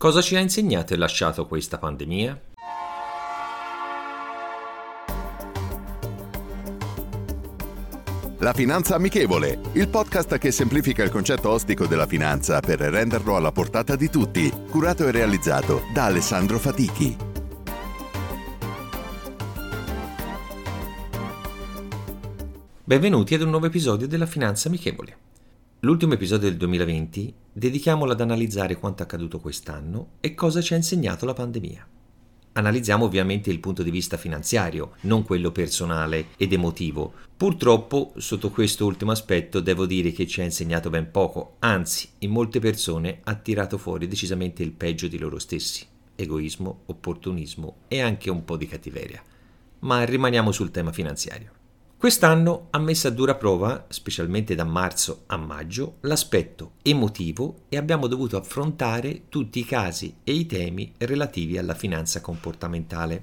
Cosa ci ha insegnato e lasciato questa pandemia? La Finanza Amichevole, il podcast che semplifica il concetto ostico della finanza per renderlo alla portata di tutti, curato e realizzato da Alessandro Fatichi. Benvenuti ad un nuovo episodio della Finanza Amichevole. L'ultimo episodio del 2020 dedichiamolo ad analizzare quanto accaduto quest'anno e cosa ci ha insegnato la pandemia. Analizziamo ovviamente il punto di vista finanziario, non quello personale ed emotivo. Purtroppo, sotto questo ultimo aspetto, devo dire che ci ha insegnato ben poco, anzi, in molte persone ha tirato fuori decisamente il peggio di loro stessi. Egoismo, opportunismo e anche un po' di cattiveria. Ma rimaniamo sul tema finanziario. Quest'anno ha messo a dura prova, specialmente da marzo a maggio, l'aspetto emotivo e abbiamo dovuto affrontare tutti i casi e i temi relativi alla finanza comportamentale.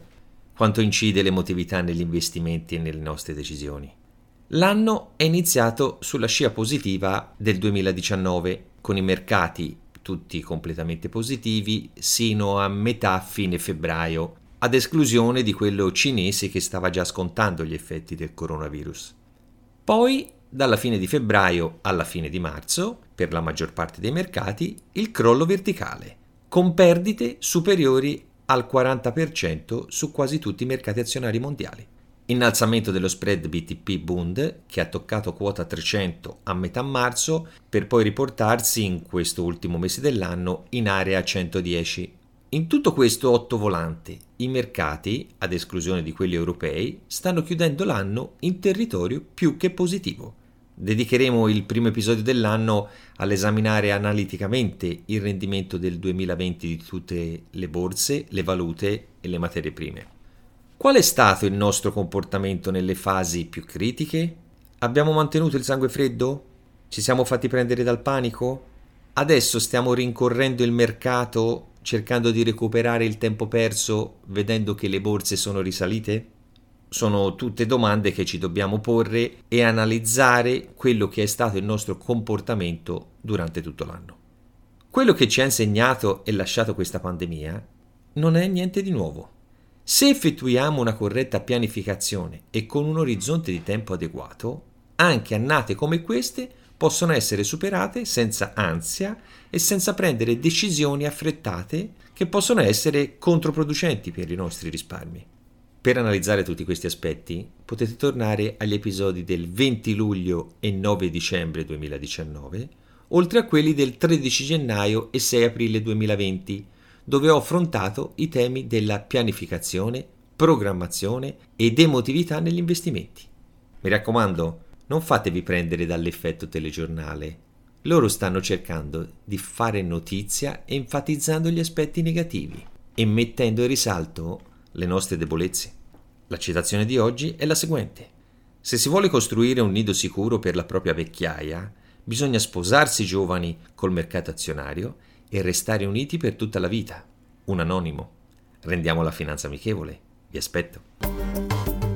Quanto incide l'emotività negli investimenti e nelle nostre decisioni. L'anno è iniziato sulla scia positiva del 2019, con i mercati tutti completamente positivi, sino a metà fine febbraio ad esclusione di quello cinese che stava già scontando gli effetti del coronavirus. Poi, dalla fine di febbraio alla fine di marzo, per la maggior parte dei mercati, il crollo verticale, con perdite superiori al 40% su quasi tutti i mercati azionari mondiali. Innalzamento dello spread BTP Bund che ha toccato quota 300 a metà marzo per poi riportarsi in questo ultimo mese dell'anno in area 110 in tutto questo otto volante, i mercati, ad esclusione di quelli europei, stanno chiudendo l'anno in territorio più che positivo. Dedicheremo il primo episodio dell'anno all'esaminare analiticamente il rendimento del 2020 di tutte le borse, le valute e le materie prime. Qual è stato il nostro comportamento nelle fasi più critiche? Abbiamo mantenuto il sangue freddo? Ci siamo fatti prendere dal panico? Adesso stiamo rincorrendo il mercato cercando di recuperare il tempo perso vedendo che le borse sono risalite? Sono tutte domande che ci dobbiamo porre e analizzare quello che è stato il nostro comportamento durante tutto l'anno. Quello che ci ha insegnato e lasciato questa pandemia non è niente di nuovo. Se effettuiamo una corretta pianificazione e con un orizzonte di tempo adeguato, anche annate come queste possono essere superate senza ansia e senza prendere decisioni affrettate che possono essere controproducenti per i nostri risparmi. Per analizzare tutti questi aspetti potete tornare agli episodi del 20 luglio e 9 dicembre 2019, oltre a quelli del 13 gennaio e 6 aprile 2020, dove ho affrontato i temi della pianificazione, programmazione ed emotività negli investimenti. Mi raccomando, non fatevi prendere dall'effetto telegiornale. Loro stanno cercando di fare notizia enfatizzando gli aspetti negativi e mettendo in risalto le nostre debolezze. La citazione di oggi è la seguente. Se si vuole costruire un nido sicuro per la propria vecchiaia, bisogna sposarsi giovani col mercato azionario e restare uniti per tutta la vita. Un anonimo. Rendiamo la finanza amichevole. Vi aspetto.